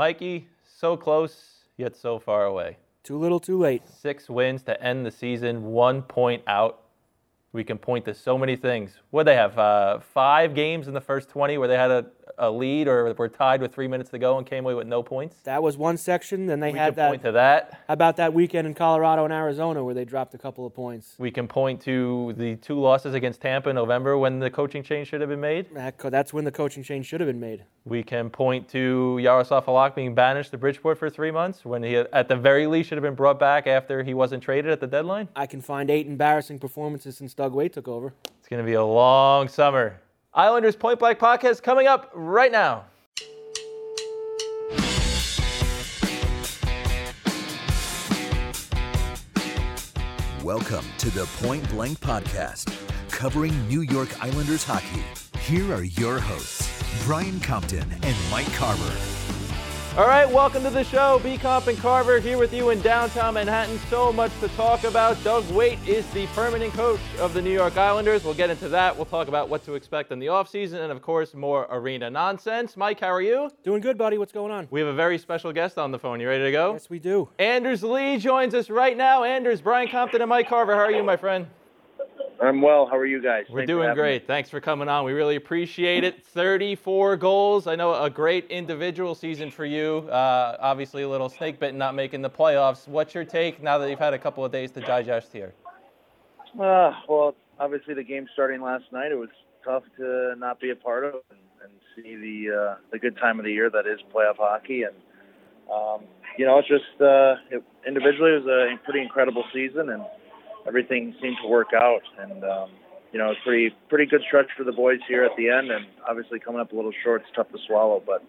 Mikey, so close, yet so far away. Too little, too late. Six wins to end the season, one point out. We can point to so many things. What they have? Uh, five games in the first 20 where they had a, a lead or were tied with three minutes to go and came away with no points. That was one section. Then they We had can point that. to that. How about that weekend in Colorado and Arizona where they dropped a couple of points? We can point to the two losses against Tampa in November when the coaching change should have been made. That's when the coaching change should have been made. We can point to Yaroslav Halak being banished to Bridgeport for three months when he, at the very least, should have been brought back after he wasn't traded at the deadline. I can find eight embarrassing performances since Doug Weight took over. It's going to be a long summer. Islanders Point Blank podcast coming up right now. Welcome to the Point Blank Podcast, covering New York Islanders hockey. Here are your hosts, Brian Compton and Mike Carver. All right, welcome to the show. B Comp and Carver here with you in downtown Manhattan. So much to talk about. Doug Weight is the permanent coach of the New York Islanders. We'll get into that. We'll talk about what to expect in the offseason and, of course, more arena nonsense. Mike, how are you? Doing good, buddy. What's going on? We have a very special guest on the phone. You ready to go? Yes, we do. Anders Lee joins us right now. Anders, Brian Compton, and Mike Carver. How are you, my friend? I'm well. How are you guys? We're Thanks doing having me. great. Thanks for coming on. We really appreciate it. 34 goals. I know a great individual season for you. Uh, obviously, a little snake bitten not making the playoffs. What's your take now that you've had a couple of days to digest here? Uh, well, obviously the game starting last night, it was tough to not be a part of and, and see the uh, the good time of the year that is playoff hockey. And um, you know, it's just uh, it, individually it was a pretty incredible season, and everything seemed to work out. And um, you know, pretty pretty good stretch for the boys here at the end, and obviously coming up a little short, it's tough to swallow. But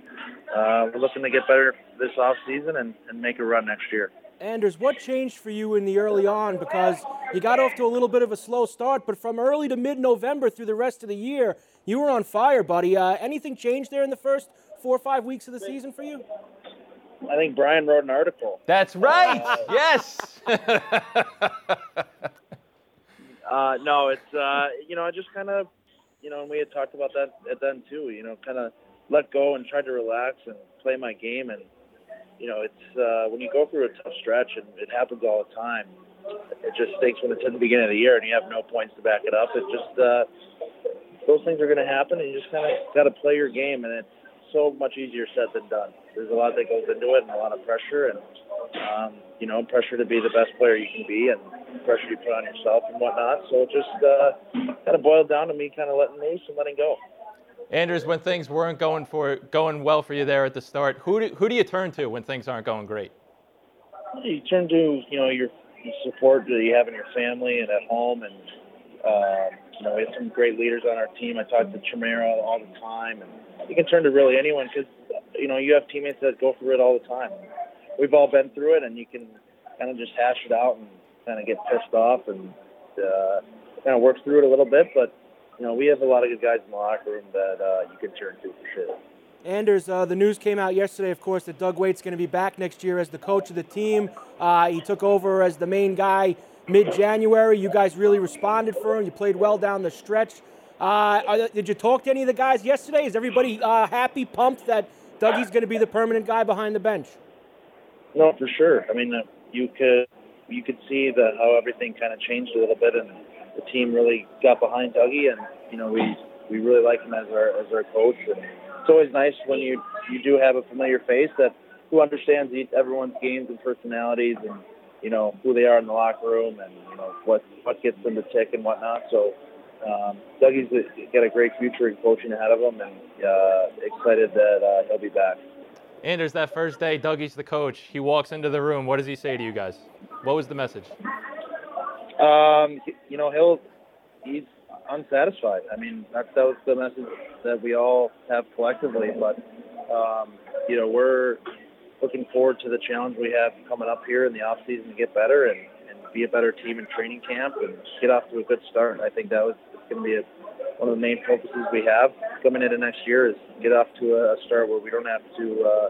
uh, we're looking to get better this off season and, and make a run next year. Anders, what changed for you in the early on? Because you got off to a little bit of a slow start, but from early to mid November through the rest of the year, you were on fire, buddy. Uh, anything changed there in the first four or five weeks of the season for you? I think Brian wrote an article. That's right. yes. Uh, no, it's uh, you know I just kind of you know and we had talked about that at then too. You know, kind of let go and tried to relax and play my game. And you know, it's uh, when you go through a tough stretch and it happens all the time. It just stinks when it's at the beginning of the year and you have no points to back it up. It just uh, those things are going to happen, and you just kind of got to play your game. And it's so much easier said than done. There's a lot that goes into it and a lot of pressure and um, you know pressure to be the best player you can be and pressure you put on yourself and whatnot. So it just uh, kind of boiled down to me kind of letting loose and letting go. Anders, when things weren't going for going well for you there at the start, who do, who do you turn to when things aren't going great? You turn to you know your, support that you have in your family and at home, and uh, you know we have some great leaders on our team. I talk to Chimera all the time, and you can turn to really anyone because you know you have teammates that go through it all the time. We've all been through it, and you can kind of just hash it out and kind of get pissed off and uh, kind of work through it a little bit. But you know we have a lot of good guys in the locker room that uh, you can turn to for sure. Anders, uh, the news came out yesterday, of course, that Doug Weight's going to be back next year as the coach of the team. Uh, he took over as the main guy mid January. You guys really responded for him. You played well down the stretch. Uh, did you talk to any of the guys yesterday? Is everybody uh, happy, pumped that Dougie's going to be the permanent guy behind the bench? No, for sure. I mean, uh, you could you could see that how everything kind of changed a little bit, and the team really got behind Dougie, and you know we we really like him as our as our coach. And it's always nice when you you do have a familiar face that who understands everyone's games and personalities, and you know who they are in the locker room, and you know what what gets them to tick and whatnot. So. Um, Dougie's got a great future in coaching ahead of him, and uh, excited that uh, he'll be back. Anders, that first day, Dougie's the coach. He walks into the room. What does he say to you guys? What was the message? Um, you know, he'll he's unsatisfied. I mean, that's that was the message that we all have collectively. But um, you know, we're looking forward to the challenge we have coming up here in the off season to get better and, and be a better team in training camp and get off to a good start. I think that was going to be a, one of the main focuses we have coming into next year is get off to a, start where we don't have to. Uh,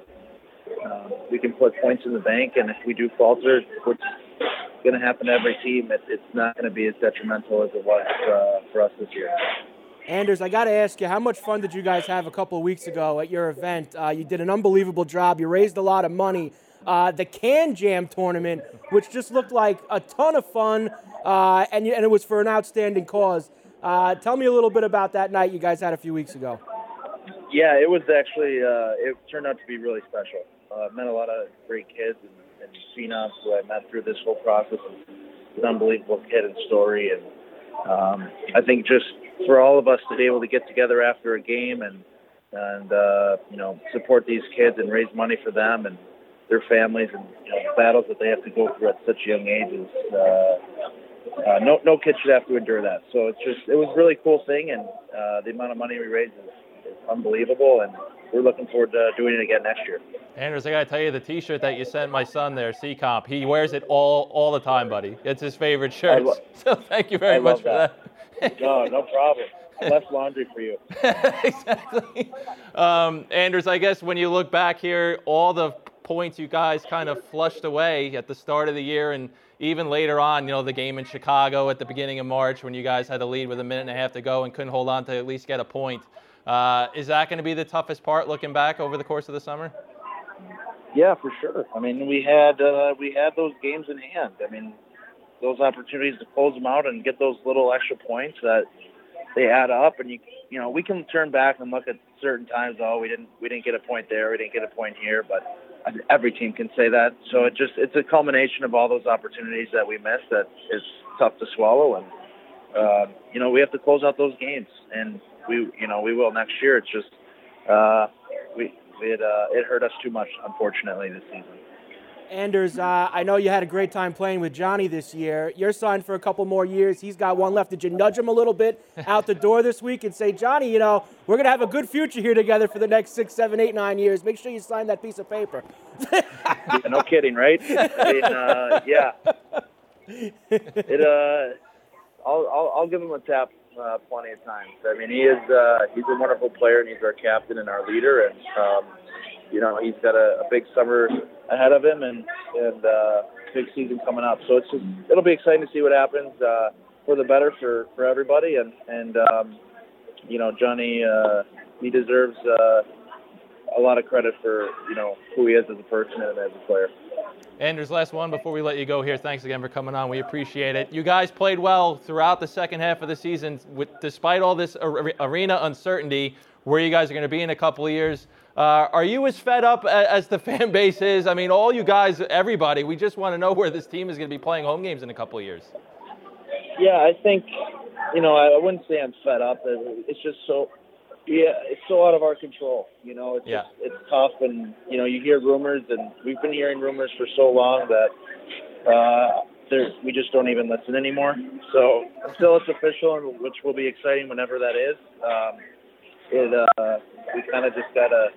uh, we can put points in the bank, and if we do falter, which is going to happen to every team, it, it's not going to be as detrimental as it was uh, for us this year. Anders, I got to ask you, how much fun did you guys have a couple of weeks ago at your event? Uh, you did an unbelievable job. You raised a lot of money. Uh, the Can Jam tournament, which just looked like a ton of fun, uh, and, you, and, it was for an outstanding cause. Uh, tell me a little bit about that night you guys had a few weeks ago. Yeah, it was actually, uh, it turned out to be really special. Uh, met a lot of great kids and, and phenoms who I met through this whole process. It's an unbelievable kid and story. And um, I think just for all of us to be able to get together after a game and, and uh, you know, support these kids and raise money for them and their families and you know, the battles that they have to go through at such young ages. Uh, uh, no, no kid should have to endure that. So it's just, it was a really cool thing, and uh, the amount of money we raised is, is unbelievable, and we're looking forward to doing it again next year. Anders, I gotta tell you, the T-shirt that you sent my son there, C Comp, he wears it all all the time, buddy. It's his favorite shirt. Lo- so thank you very I much for that. that. No, no problem. Less laundry for you. exactly. Um, Anders, I guess when you look back here, all the points you guys kind of flushed away at the start of the year and even later on, you know, the game in Chicago at the beginning of March when you guys had a lead with a minute and a half to go and couldn't hold on to at least get a point. Uh, is that going to be the toughest part looking back over the course of the summer? Yeah, for sure. I mean, we had uh, we had those games in hand. I mean, those opportunities to close them out and get those little extra points that they add up, and you you know we can turn back and look at certain times. Oh, we didn't we didn't get a point there, we didn't get a point here, but every team can say that. So it just it's a culmination of all those opportunities that we missed that is tough to swallow, and uh, you know we have to close out those games, and we you know we will next year. It's just uh, we it uh, it hurt us too much, unfortunately, this season. Anders, uh, I know you had a great time playing with Johnny this year. You're signed for a couple more years. He's got one left. Did you nudge him a little bit out the door this week and say, Johnny, you know, we're going to have a good future here together for the next six, seven, eight, nine years. Make sure you sign that piece of paper. yeah, no kidding, right? I mean, uh, yeah. It, uh, I'll, I'll, I'll give him a tap uh, plenty of times. I mean, he is uh, he's a wonderful player and he's our captain and our leader, and um, you know he's got a, a big summer ahead of him and and uh, big season coming up. So it's just it'll be exciting to see what happens uh, for the better for for everybody, and and um, you know Johnny uh, he deserves uh, a lot of credit for you know who he is as a person and as a player. Anders, last one before we let you go here. Thanks again for coming on. We appreciate it. You guys played well throughout the second half of the season, with, despite all this arena uncertainty, where you guys are going to be in a couple of years. Uh, are you as fed up as the fan base is? I mean, all you guys, everybody, we just want to know where this team is going to be playing home games in a couple of years. Yeah, I think, you know, I wouldn't say I'm fed up. It's just so yeah, it's so out of our control. You know, it's yeah. just, it's tough, and you know, you hear rumors, and we've been hearing rumors for so long that uh, there we just don't even listen anymore. So until it's official, which will be exciting whenever that is, um, it uh, we kind of just gotta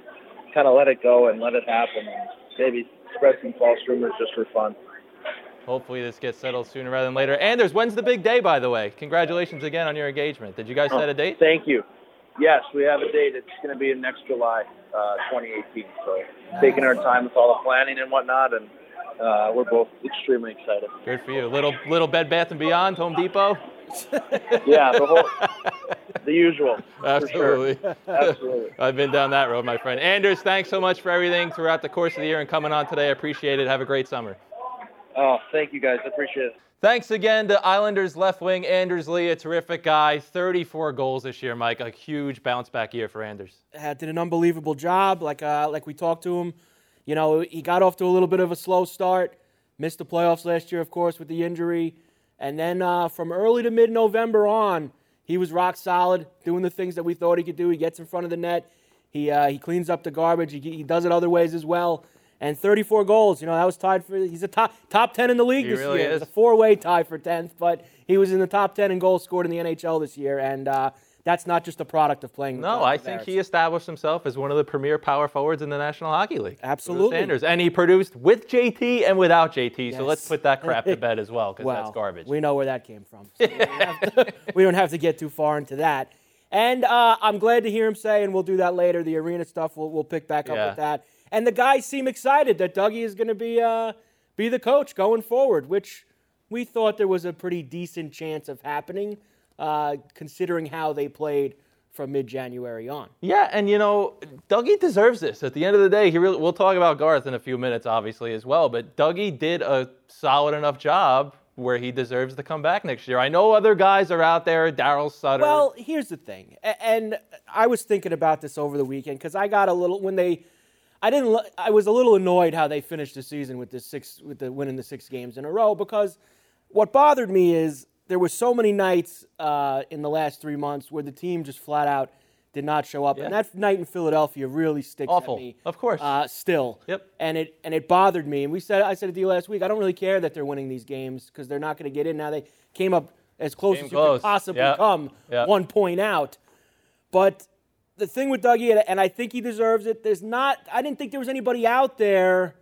kind of let it go and let it happen, and maybe spread some false rumors just for fun. Hopefully this gets settled sooner rather than later. Anders, when's the big day, by the way? Congratulations again on your engagement. Did you guys set a date? Thank you. Yes, we have a date. It's going to be in next July, uh, 2018. So taking our time with all the planning and whatnot, and uh, we're both extremely excited. Good for you. Little little Bed Bath and Beyond, Home Depot. yeah, the whole the usual. Absolutely. Sure. Absolutely. I've been down that road, my friend. Anders, thanks so much for everything throughout the course of the year and coming on today. I appreciate it. Have a great summer. Oh, thank you guys. I appreciate it. Thanks again to Islanders left wing Anders Lee, a terrific guy. 34 goals this year, Mike. A huge bounce back year for Anders. Uh, did an unbelievable job. Like uh, like we talked to him, you know, he got off to a little bit of a slow start. Missed the playoffs last year, of course, with the injury. And then uh, from early to mid November on, he was rock solid, doing the things that we thought he could do. He gets in front of the net. He, uh, he cleans up the garbage. He, he does it other ways as well and 34 goals. You know, that was tied for, he's a top, top 10 in the league he this really year. Is. It's a four way tie for 10th, but he was in the top 10 in goals scored in the NHL this year. And uh, that's not just a product of playing. No, I think he established himself as one of the premier power forwards in the National Hockey League. Absolutely. Sanders. And he produced with JT and without JT. Yes. So let's put that crap to bed as well because well, that's garbage. We know where that came from. So we, don't to, we, don't have to get too far into that. And uh, I'm glad to hear him say, and we'll do that later, the arena stuff, we'll, we'll pick back up yeah. with that and the guys seem excited that Dougie is going to be uh, be the coach going forward, which we thought there was a pretty decent chance of happening, uh, considering how they played from mid-January on. Yeah, and you know, Dougie deserves this. At the end of the day, he really, we'll talk about Garth in a few minutes, obviously, as well. But Dougie did a solid enough job where he deserves to come back next year. I know other guys are out there, Daryl Sutter. Well, here's the thing, and I was thinking about this over the weekend because I got a little when they, I didn't, I was a little annoyed how they finished the season with the six, with the winning the six games in a row because what bothered me is there were so many nights uh, in the last three months where the team just flat out did not show up, Yeah. and that night in Philadelphia really sticks Awful. at me. Of course. uh, still. Yep. And it and it bothered me. And we said I said to you last week, I don't really care that they're winning these games because they're not going to get in. Now they came up as close as you close. could possibly Yeah. come, Yeah. one point out. But the thing with Dougie, and- I think he deserves it. There's not. I didn't think there was anybody out there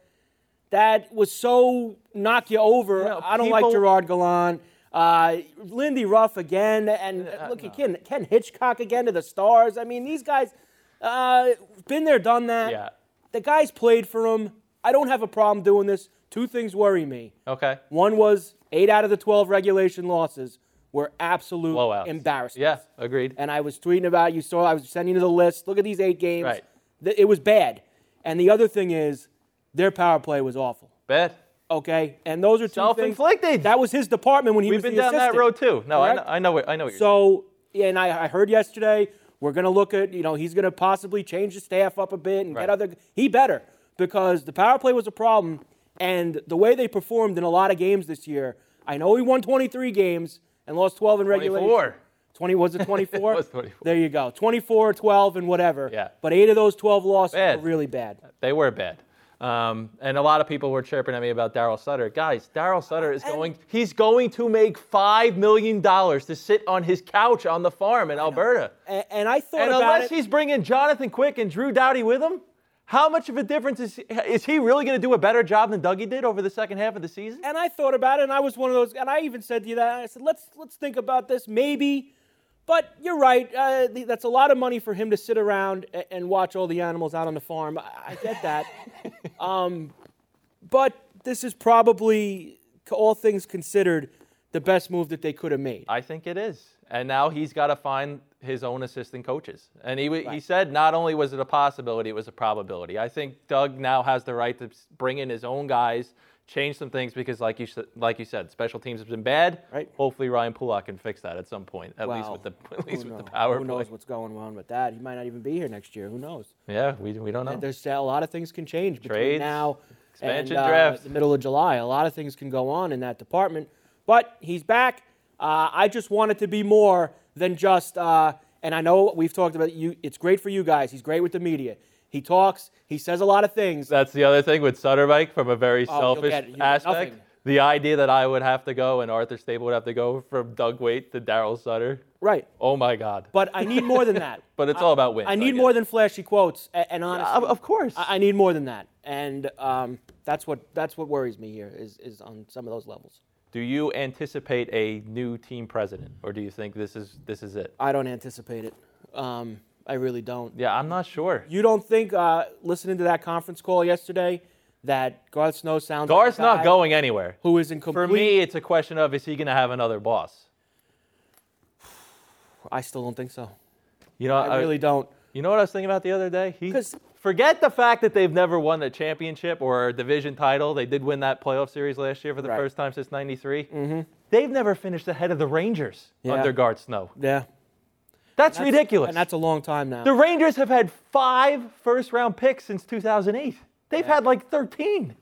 that was so knock you over. You know, I don't like Gerard Gallant. Uh, Lindy Ruff again, and Uh, look at Ken, Ken Hitchcock again to the stars. I mean, these guys, uh, been there, done that. Yeah. The guys played for him. I don't have a problem doing this. Two things worry me. okay. One was eight out of the 12 regulation losses were absolute Blowouts. embarrassments. Yeah, agreed. And I was tweeting about, you saw, I was sending you the list. Look at these eight games. Right. It was bad. And the other thing is, their power play was awful. Bad. Okay? And those are two. Self-inflicted. That was his department when he was the assistant. We've was been down that road too. No, I know? I know what I know what you're So, yeah, and I, I heard yesterday we're going to look at, you know, he's going to possibly change the staff up a bit and Right. get other. He better because the power play was a problem, and the way they performed in a lot of games this year. I know he won 23 games and lost 12 in regulation. 24. 20 was it 24? It was 24. There you go. 24, 12, and whatever. Yeah. But eight of those 12 losses Bad. were really bad. They were bad. Um, and a lot of people were chirping at me about Daryl Sutter. Guys, Daryl Sutter is going he's going to make five million dollars to sit on his couch on the farm in Alberta. And, and I thought And unless it. he's bringing Jonathan Quick and Drew Doughty with him, how much of a difference is is he really going to do a better job than Dougie did over the second half of the season? and I thought about it, and I was one of those, and I even said to you that I said, let's let's think about this, maybe. But you're right. Uh, that's a lot of money for him to sit around and watch all the animals out on the farm. I, get that. um, but this is probably, all things considered, the best move that they could have made. I think it is. And now he's got to find his own assistant coaches. And he, w he said not only was it a possibility, it was a probability. I think Doug now has the right to bring in his own guys, change some things because, like you, like you said, special teams have been bad. Right. Hopefully, Ryan Pulock can fix that at some point, at least with the, at least with the power Who play. knows what's going on with that? He might not even be here next year. Who knows? Yeah, we, we don't know. There's a lot of things can change between Trades, now expansion and uh, draft. the middle of July. A lot of things can go on in that department. But he's back. Uh, I just want it to be more than just. Uh, and I know we've talked about you. It's great for you guys. He's great with the media. He talks. He says a lot of things. That's the other thing with Sutter Bike from a very Oh, selfish get- you'll get aspect. nothing. The idea that I would have to go and Arthur Staple would have to go from Doug Weight to Daryl Sutter. right. Oh my God. But I need more than that. But it's all about wins. I need guess. more than flashy quotes a- and honesty. Of, of course. I I need more than that, and um, that's what that's what worries me here is is on some of those levels. Do you anticipate a new team president, or do you think this is this is it? I don't anticipate it. Um, I really don't. Yeah, I'm not sure. You don't think uh, listening to that conference call yesterday that Garth Snow sounds Garth's like not going anywhere. who is in complete? For me, it's a question of is he going to have another boss? I still don't think so. You know, I really don't. You know what I was thinking about the other day? He, 'Cause- forget the fact that they've never won a championship or a division title. They did win that playoff series last year for the Right. first time since '93. Mm-hmm. They've never finished ahead of the Rangers Yeah. under Garth Snow. Yeah, That's, That's- ridiculous. and that's a long time now. the Rangers have had five first-round picks since 2008. They've had like 13.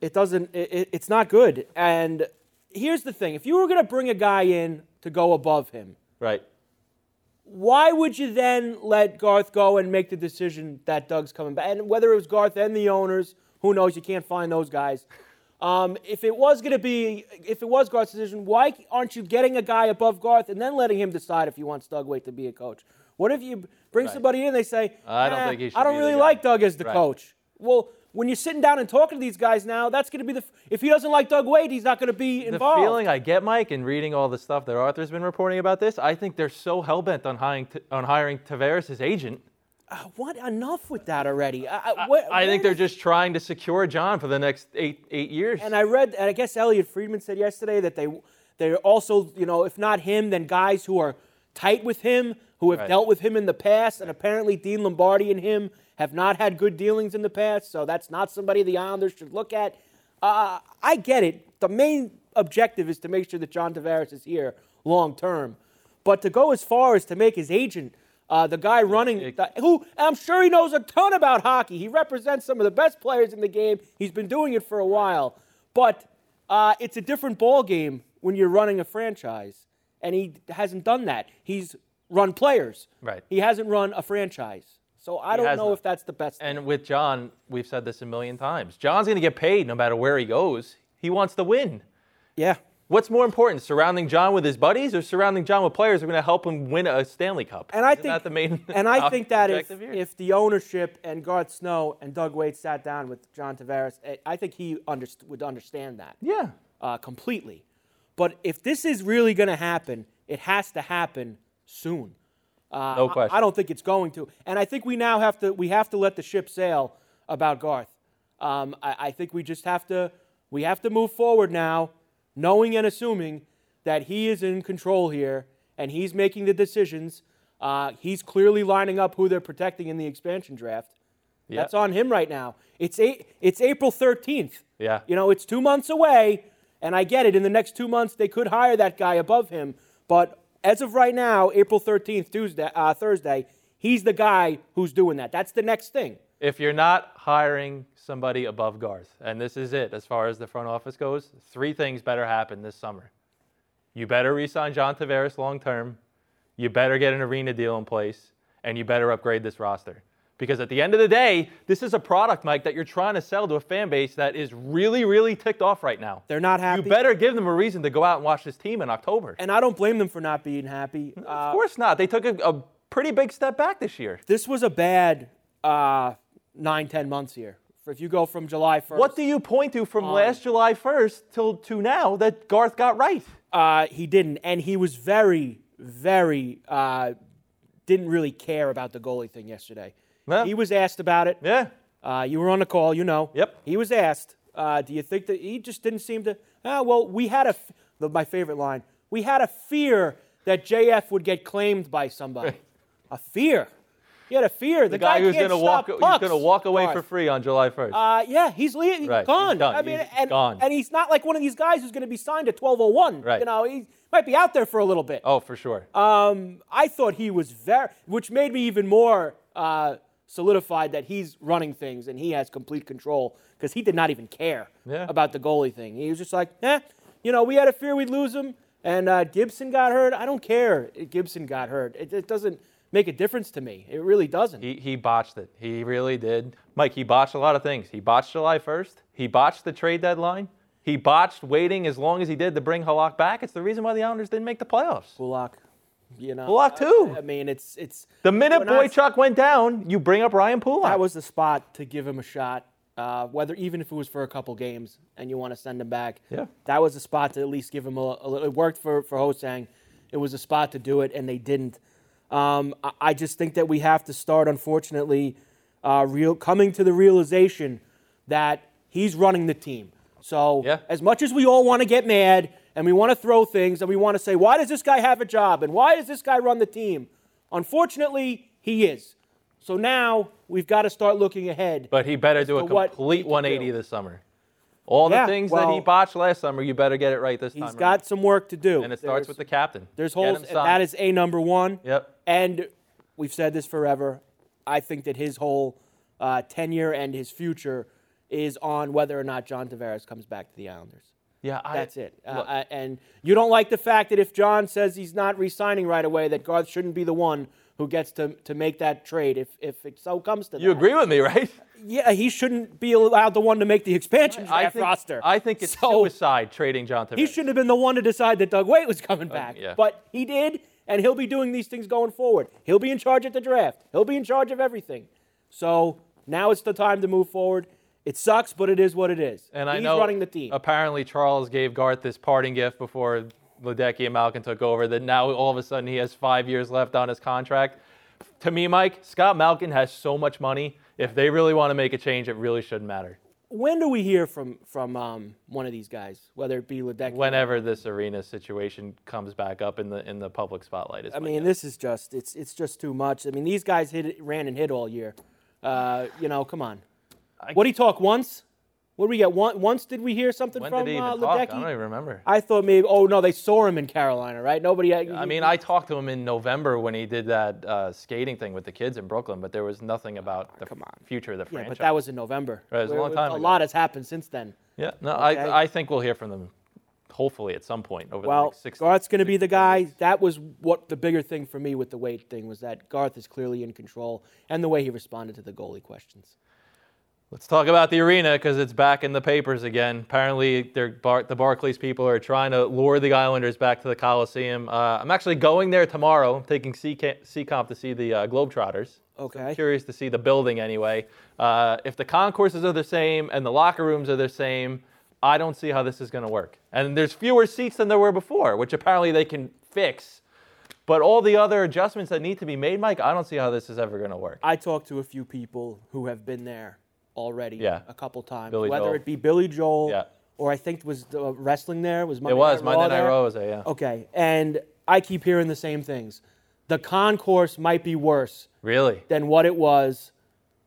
it doesn't. It, it- it's not good. And here's the thing: if you were going to bring a guy in to go above him, Right. why would you then let Garth go and make the decision that Doug's coming back? And whether it was Garth and the owners, who knows? You can't find those guys. Um, if it was going to be, if it was Garth's decision, why aren't you getting a guy above Garth and then letting him decide if he wants Doug Weight to be a coach? What if you bring Right. somebody in and they say, I don't "Eh, think he should I don't really like Doug as the Right. coach. Well, when you're sitting down and talking to these guys now, that's going to be the. If he doesn't like Doug Weight, he's not going to be involved. The feeling I get, Mike, and reading all the stuff that Arthur's been reporting about this, I think they're so hell bent on hiring on hiring Tavares agent. What? Enough with that already. I, I, where- I think they're just trying to secure John for the next eight eight years. And I read, and I guess Elliotte Friedman said yesterday that they they're also, you know, if not him, then guys who are tight with him, who who have Right. dealt with him in the past, and apparently Dean Lombardi and him have not had good dealings in the past, so that's not somebody the Islanders should look at. Uh, I get it. The main objective is to make sure that John Tavares is here long term. But to go as far as to make his agent uh, the guy running, it- the- who I'm sure he knows a ton about hockey. He represents some of the best players in the game. He's been doing it for a while. But uh, it's a different ball game when you're running a franchise, and he hasn't done that. He's run players. Right. He hasn't run a franchise. So I don't know not. if that's the best. thing. And with John, we've said this a million times. John's going to get paid no matter where he goes. He wants to win. yeah. What's more important, surrounding John with his buddies or surrounding John with players who are going to help him win a Stanley Cup? And I Isn't think that the main and I think that if, here? if the ownership and Garth Snow and Doug Weight sat down with John Tavares, eh, I think he underst- would understand that. yeah, uh, completely. But if this is really going to happen, it has to happen soon. Uh, No I- question. I, don't think it's going to, and I think we now have to we have to let the ship sail about Garth. Um, I, I think we just have to we have to move forward now, knowing and assuming that he is in control here and he's making the decisions. Uh, he's clearly lining up who they're protecting in the expansion draft. Yeah. That's on him right now. It's eight, it's April 13th. Yeah. You know, it's two months away, and I get it. In the next two months, they could hire that guy above him. But as of right now, April 13th, Tuesday, uh, Thursday, he's the guy who's doing that. That's the next thing. If you're not hiring somebody above Garth, and this is it as far as the front office goes, three things better happen this summer. You better re-sign John Tavares long term. You better get an arena deal in place, and you better upgrade this roster. Because at the end of the day, this is a product, Mike, that you're trying to sell to a fan base that is really, really ticked off right now. They're not happy. You better give them a reason to go out and watch this team in October. And I don't blame them for not being happy. of Uh, course not. They took a, a pretty big step back this year. this was a bad uh, nine, ten months here. If you go from July 1st. What do you point to from last July 1st till to now that Garth got right? Uh, he didn't, and he was very, very uh, didn't really care about the goalie thing yesterday. Yeah. He was asked about it. Yeah. Uh, you were on the call, you know. Yep. He was asked, uh, "Do you think that he just didn't seem to?" Ah, well, we had a f- the, my favorite line. We had a fear that JF would get claimed by somebody. a fear. He had a fear. The, The guy, who's can't going to walk, who's going to walk away for free on July 1st. Uh, yeah, he's leaving. Right, Gone. he's done. I mean, He's and, gone. and he's not like one of these guys who's going to be signed at 1201. Right. You know, he might be out there for a little bit. oh, for sure. Um, I thought he was very, which made me even more uh, solidified that he's running things and he has complete control because he did not even care Yeah. about the goalie thing. He was just like, eh, you know, we had a fear we'd lose him, and uh, Gibson got hurt. I don't care. if Gibson got hurt. It, it doesn't make a difference to me. It really doesn't. he, he botched it. He really did. Mike, he botched a lot of things. He botched July 1st. He botched the trade deadline. He botched waiting as long as he did to bring Halak back. It's the reason why the Islanders didn't make the playoffs. Pulock, you know. Pulock, too. I, I mean, it's it's The minute we're not- Boychuk went down, you bring up Ryan Pulock. that was the spot to give him a shot. Uh, whether even if it was for a couple games and you want to send him back, Yeah. that was the spot to at least give him a, a little. It worked for for Ho-Sang. It was a spot to do it, and they didn't. Um, I, just think that we have to start, unfortunately, uh, real coming to the realization that he's running the team. So Yeah. as much as we all want to get mad and we want to throw things and we want to say, why does this guy have a job and why does this guy run the team? Unfortunately, he is. So now we've got to start looking ahead. But he better do a to what he complete 180 do. this summer. All Yeah, the things that he botched last summer, you better get it right this time. He's got some work to do. and it starts There's- with the captain. There's holes. and. That is a number one. Yep. And we've said this forever. I think that his whole uh, tenure and his future is on whether or not John Tavares comes back to the Islanders. Yeah, I, That's it. Uh, uh, and you don't like the fact that if John says he's not re-signing right away, that Garth shouldn't be the one who gets to, to make that trade if, if it so comes to you that. agree with me, right? Yeah, he shouldn't be allowed the one to make the expansion I draft think, roster. I think it's So- suicide trading John Tavares. He shouldn't have been the one to decide that Doug Weight was coming back. Uh, yeah. But he did, and he'll be doing these things going forward. He'll be in charge at the draft. He'll be in charge of everything. So now it's the time to move forward. It sucks, but it is what it is. And He's I know running the team. Apparently, Charles gave Garth this parting gift before Ledecky and Malkin took over. That now all of a sudden he has five years left on his contract. To me, Mike, Scott Malkin has so much money. If they really want to make a change, it really shouldn't matter. when do we hear from from um, one of these guys, whether it be Ledecky? Whenever this arena situation comes back up in the in the public spotlight, is I mean, guess. this is just it's it's just too much. I mean, these guys hit ran and hit all year. Uh, you know, come on. What did he talk once? What did we get? One, once did we hear something when from did he even uh, talk? I don't even remember. I thought maybe. Oh no, they saw him in Carolina, right? Nobody. I mean, I talked to him in November when he did that uh, skating thing with the kids in Brooklyn, but there was nothing about the Come on. future of the franchise. Yeah, but that was in November. Right, it was a long time A ago. lot has happened since then. yeah, no, Okay. I, I think we'll hear from them, hopefully at some point over the next six. Garth's going to be the guy. That was what the bigger thing for me with the weight thing was that Garth is clearly in control, and the way he responded to the goalie questions. Let's talk about the arena because it's back in the papers again. Apparently, they're Bar- the Barclays people are trying to lure the Islanders back to the Coliseum. Uh, I'm actually going there tomorrow. I'm taking C-Comp to see the uh, Globetrotters. Okay. Curious to see the building anyway. Uh, if the concourses are the same and the locker rooms are the same, I don't see how this is going to work. And there's fewer seats than there were before, which apparently they can fix. But all the other adjustments that need to be made, Mike, I don't see how this is ever going to work. I talked to a few people who have been there already Yeah. a couple times, Billy whether Joel. it be Billy Joel Yeah. or I think was the wrestling there was Monday It was Night Raw Monday Night there? Raw was there, yeah. Okay, and I keep hearing the same things. The concourse might be worse Really? than what it was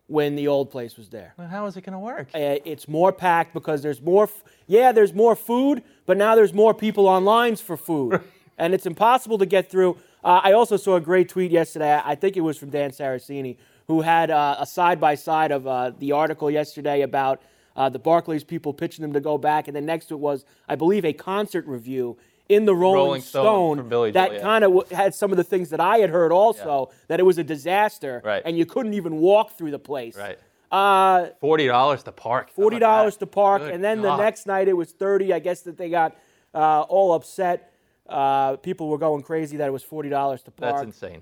when the old place was there. Well, how is it going to work? Uh, it's more packed because there's more. F- yeah, there's more food, but now there's more people on lines for food, and it's impossible to get through. Uh, I also saw a great tweet yesterday. I think it was from Dan Saraceni, who had uh, a side by side of uh, the article yesterday about uh, the Barclays people pitching them to go back, and then next to it was, I believe, a concert review in the Rolling, Rolling Stone Billy that kind of w- had some of the things that I had heard also that it was a disaster, Right. and you couldn't even walk through the place. Right. Uh, Forty dollars to park. Forty dollars to park, Good and then God. the next night it was thirty. I guess that they got uh, all upset. Uh, people were going crazy that it was forty dollars to park. That's insane.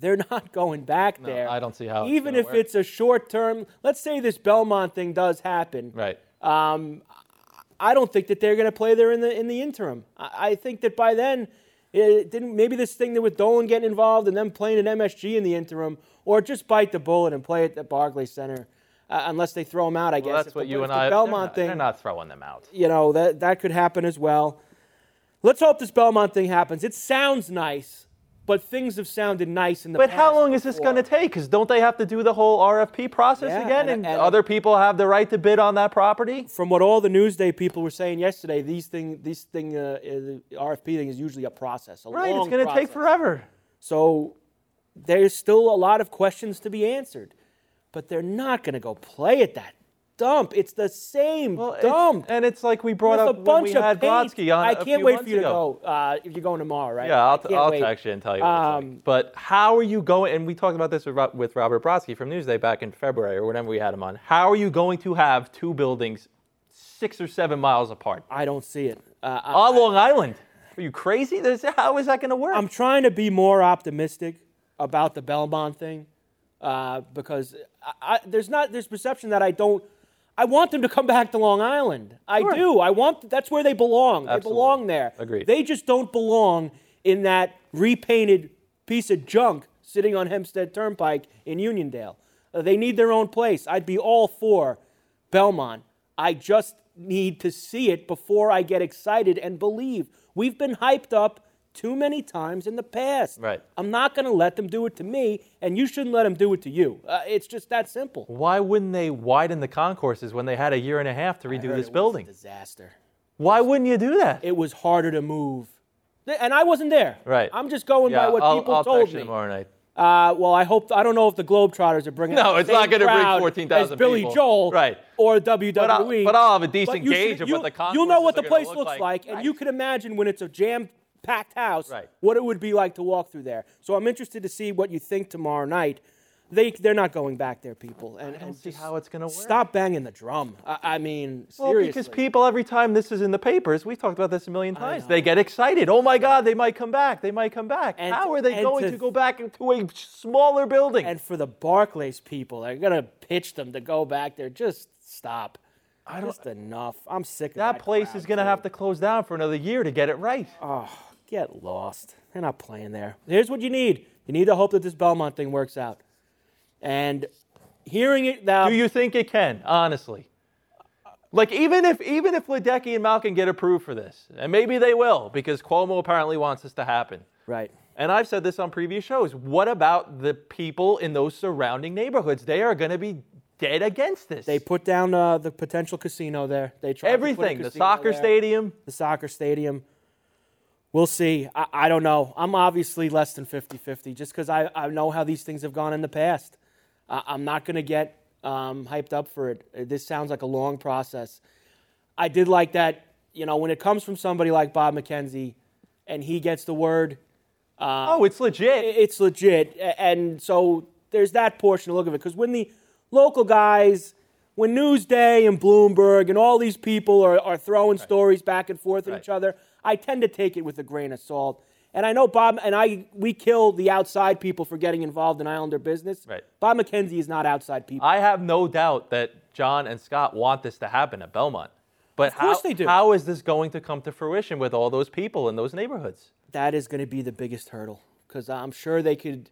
They're not going back there. I don't see how Even if work. it's a short term, let's say this Belmont thing does happen. Right. Um, I don't think that they're going to play there in the in the interim. I, I think that by then, it didn't maybe this thing that with Dolan getting involved and them playing at MSG in the interim, or just bite the bullet and play at the Barclays Center, uh, unless they throw them out. I Well, guess that's what you and the I. Belmont they're not, thing They're not throwing them out. you know that that could happen as well. Let's hope this Belmont thing happens. It sounds nice, but things have sounded nice in the But how long is this going to take? Because don't they have to do the whole RFP process Yeah, again? and- And, and- other people have the right to bid on that property? From what all the Newsday people were saying yesterday, these thing, these thing, uh, uh, the RFP thing is usually a process. A Right. It's going to take forever. So there's still a lot of questions to be answered, but they're not going to go play at that dump. It's the same Well, it's- dump. and it's like we brought With up a when bunch we of had. Brodsky on. I can't wait for you ago. to go. Uh, if you're going tomorrow, right? Yeah, I I'll, can't I'll text you and tell you what it's Um, like. But how are you going? And we talked about this with, with Robert Brodsky from Newsday back in February or whenever we had him on. How are you going to have two buildings six or seven miles apart I don't see it. Uh, I- on Long Island? Are you crazy? There's, how is that going to work? I'm trying to be more optimistic about the Belmont thing uh, because I, I, there's not there's perception that I don't. I want them to come back to Long Island. I Sure. do. I want that's where they belong. They belong there. Agreed. They just don't belong in that repainted piece of junk sitting on Hempstead Turnpike in Uniondale. Uh, they need their own place. I'd be all for Belmont. I just need to see it before I get excited and believe. We've been hyped up too many times in the past. Right. I'm not going to let them do it to me, and you shouldn't let them do it to you. Uh, it's just that simple. Why wouldn't they widen the concourses when they had a year and a half to redo this it was a building? disaster. Why wouldn't you do that? It was harder to move. And I wasn't there. Right. I'm just going yeah, by what I'll, people I'll told you me. tomorrow night. Uh, well, I hope. I don't know if the Globetrotters are bringing. No, it's not gonna bring crowd 14,000 as Billy. Joel, Right. Or WWE. But I'll- but I'll have a decent you gauge of what the concourse You'll know what the place look looks like. like, and Right. you can imagine when it's a jam-packed house, Right. what it would be like to walk through there. So I'm interested to see what you think tomorrow night. They they're not going back there, people. And, I don't and see how it's gonna work. Stop banging the drum. I, I mean, Well, seriously. because people every time this is in the papers, we've talked about this a million times. They get excited. Oh my God, they might come back. They might come back. And- How are they going to- to, go back into a smaller building? And for the Barclays people, they're gonna pitch them to go back there. Just stop. I don't- Just enough. I'm sick of that that. place is going to have to close down for another year to get it right. Oh, get lost. They're not playing there. Here's what you need. You need to hope that this Belmont thing works out. And hearing it now, Do you think it can? Honestly, Like even if even if Ledecky and Malkin get approved for this, and maybe they will because Cuomo apparently wants this to happen. Right. And I've said this on previous shows. What about the people in those surrounding neighborhoods? They are going to be dead against this. They put down uh, the potential casino there. They tried to put a everything. The soccer there. stadium. the soccer stadium. We'll see. I, I don't know. I'm obviously less than 50 50 just because I, I know how these things have gone in the past. I, I'm not going to get um, hyped up for it. Uh, This sounds like a long process. I did like that, you know, when it comes from somebody like Bob McKenzie and he gets the word, oh, it's legit. it's legit. And so there's that portion to look of it. Because when the local guys, when Newsday and Bloomberg and all these people are, are throwing stories back and forth at Right. each other, I tend to take it with a grain of salt. And I know Bob and I, we kill the outside people for getting involved in Islander business. Right. Bob McKenzie is not outside people. I have no doubt that John and Scott want this to happen at Belmont. But Of course how, they do. how is this going to come to fruition with all those people in those neighborhoods? that is going to be the biggest hurdle because I'm sure they could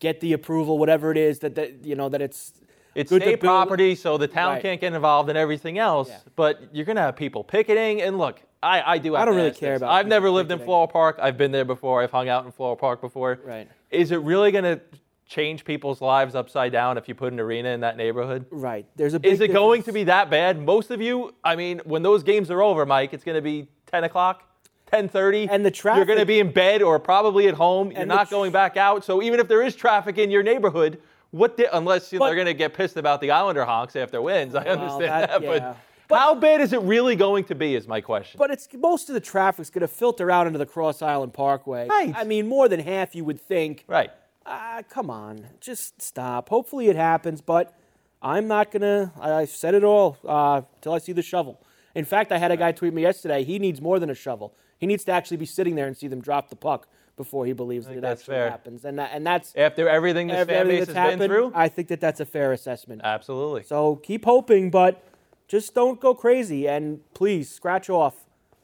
get the approval, whatever it is that, that you know that it's It's good state property, so the town Right. can't get involved in everything else. Yeah. But you're going to have people picketing. And look, I, I do. Have I don't really care this. about I've never lived in. Floral Park. I've been there before. I've hung out in Floral Park before. Right. Is it really going to change people's lives upside down if you put an arena in that neighborhood? right. There's a big Is it going to be that bad? Most of you, I mean, when those games are over, Mike, it's going to be 10 o'clock, 10:30, And the traffic. You're going to be in bed or probably at home. You're not tr- going back out. So even if there is traffic in your neighborhood, what? Di- unless you know, But- they're going to get pissed about the Islander honks after wins, I understand that- that. yeah. But, how bad is it really going to be? Is my question. But it's most of the traffic's going to filter out into the Cross Island Parkway. Right. I mean, more than half you would think. right. Ah, come on, just stop. Hopefully it happens, but I'm not gonna. I I've said it all uh, till I see the shovel. In fact, I had a guy tweet me yesterday. He needs more than a shovel. He needs to actually be sitting there and see them drop the puck before he believes that it that's actually fair. happens. And that, and that's After everything this after fan everything base has been through, I think that that's a fair assessment. absolutely. So keep hoping, but just don't go crazy. And please scratch off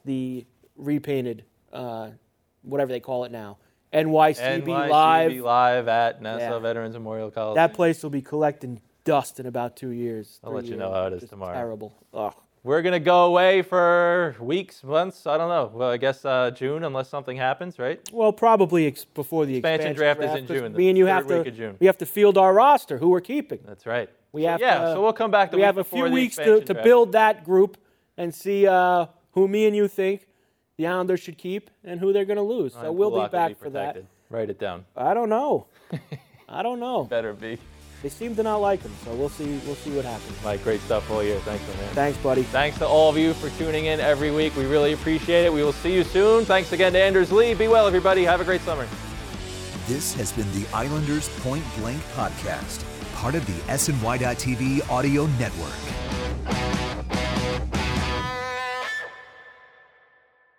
the repainted, uh, whatever they call it now, NYCB, NYCB Live. live at Nassau Yeah. Veterans Memorial College. That place will be collecting dust in about two years. I'll let you know how it is Just tomorrow. Terrible. Ugh. We're gonna go away for weeks, months. I don't know. Well, I guess uh, June, unless something happens, right? Well, probably ex- before the Expansion expansion, draft is in June, Me and you have to. week of June. We have to field our roster. Who we're keeping. That's right. We So, have yeah, to, so we'll come back the we week have a few weeks to, to draft. build that group and see uh, who me and you think the Islanders should keep and who they're going to lose. So we'll be Kulak will back for that. Write it down. I don't know. I don't know. Better be. They seem to not like him, so we'll see. We'll see what happens. Mike, great stuff all year. Thanks, man. Thanks, buddy. Thanks to all of you for tuning in every week. We really appreciate it. We will see you soon. Thanks again to Anders Lee. Be well, everybody. Have a great summer. This has been the Islanders Point Blank Podcast, part of the SNY.TV audio network.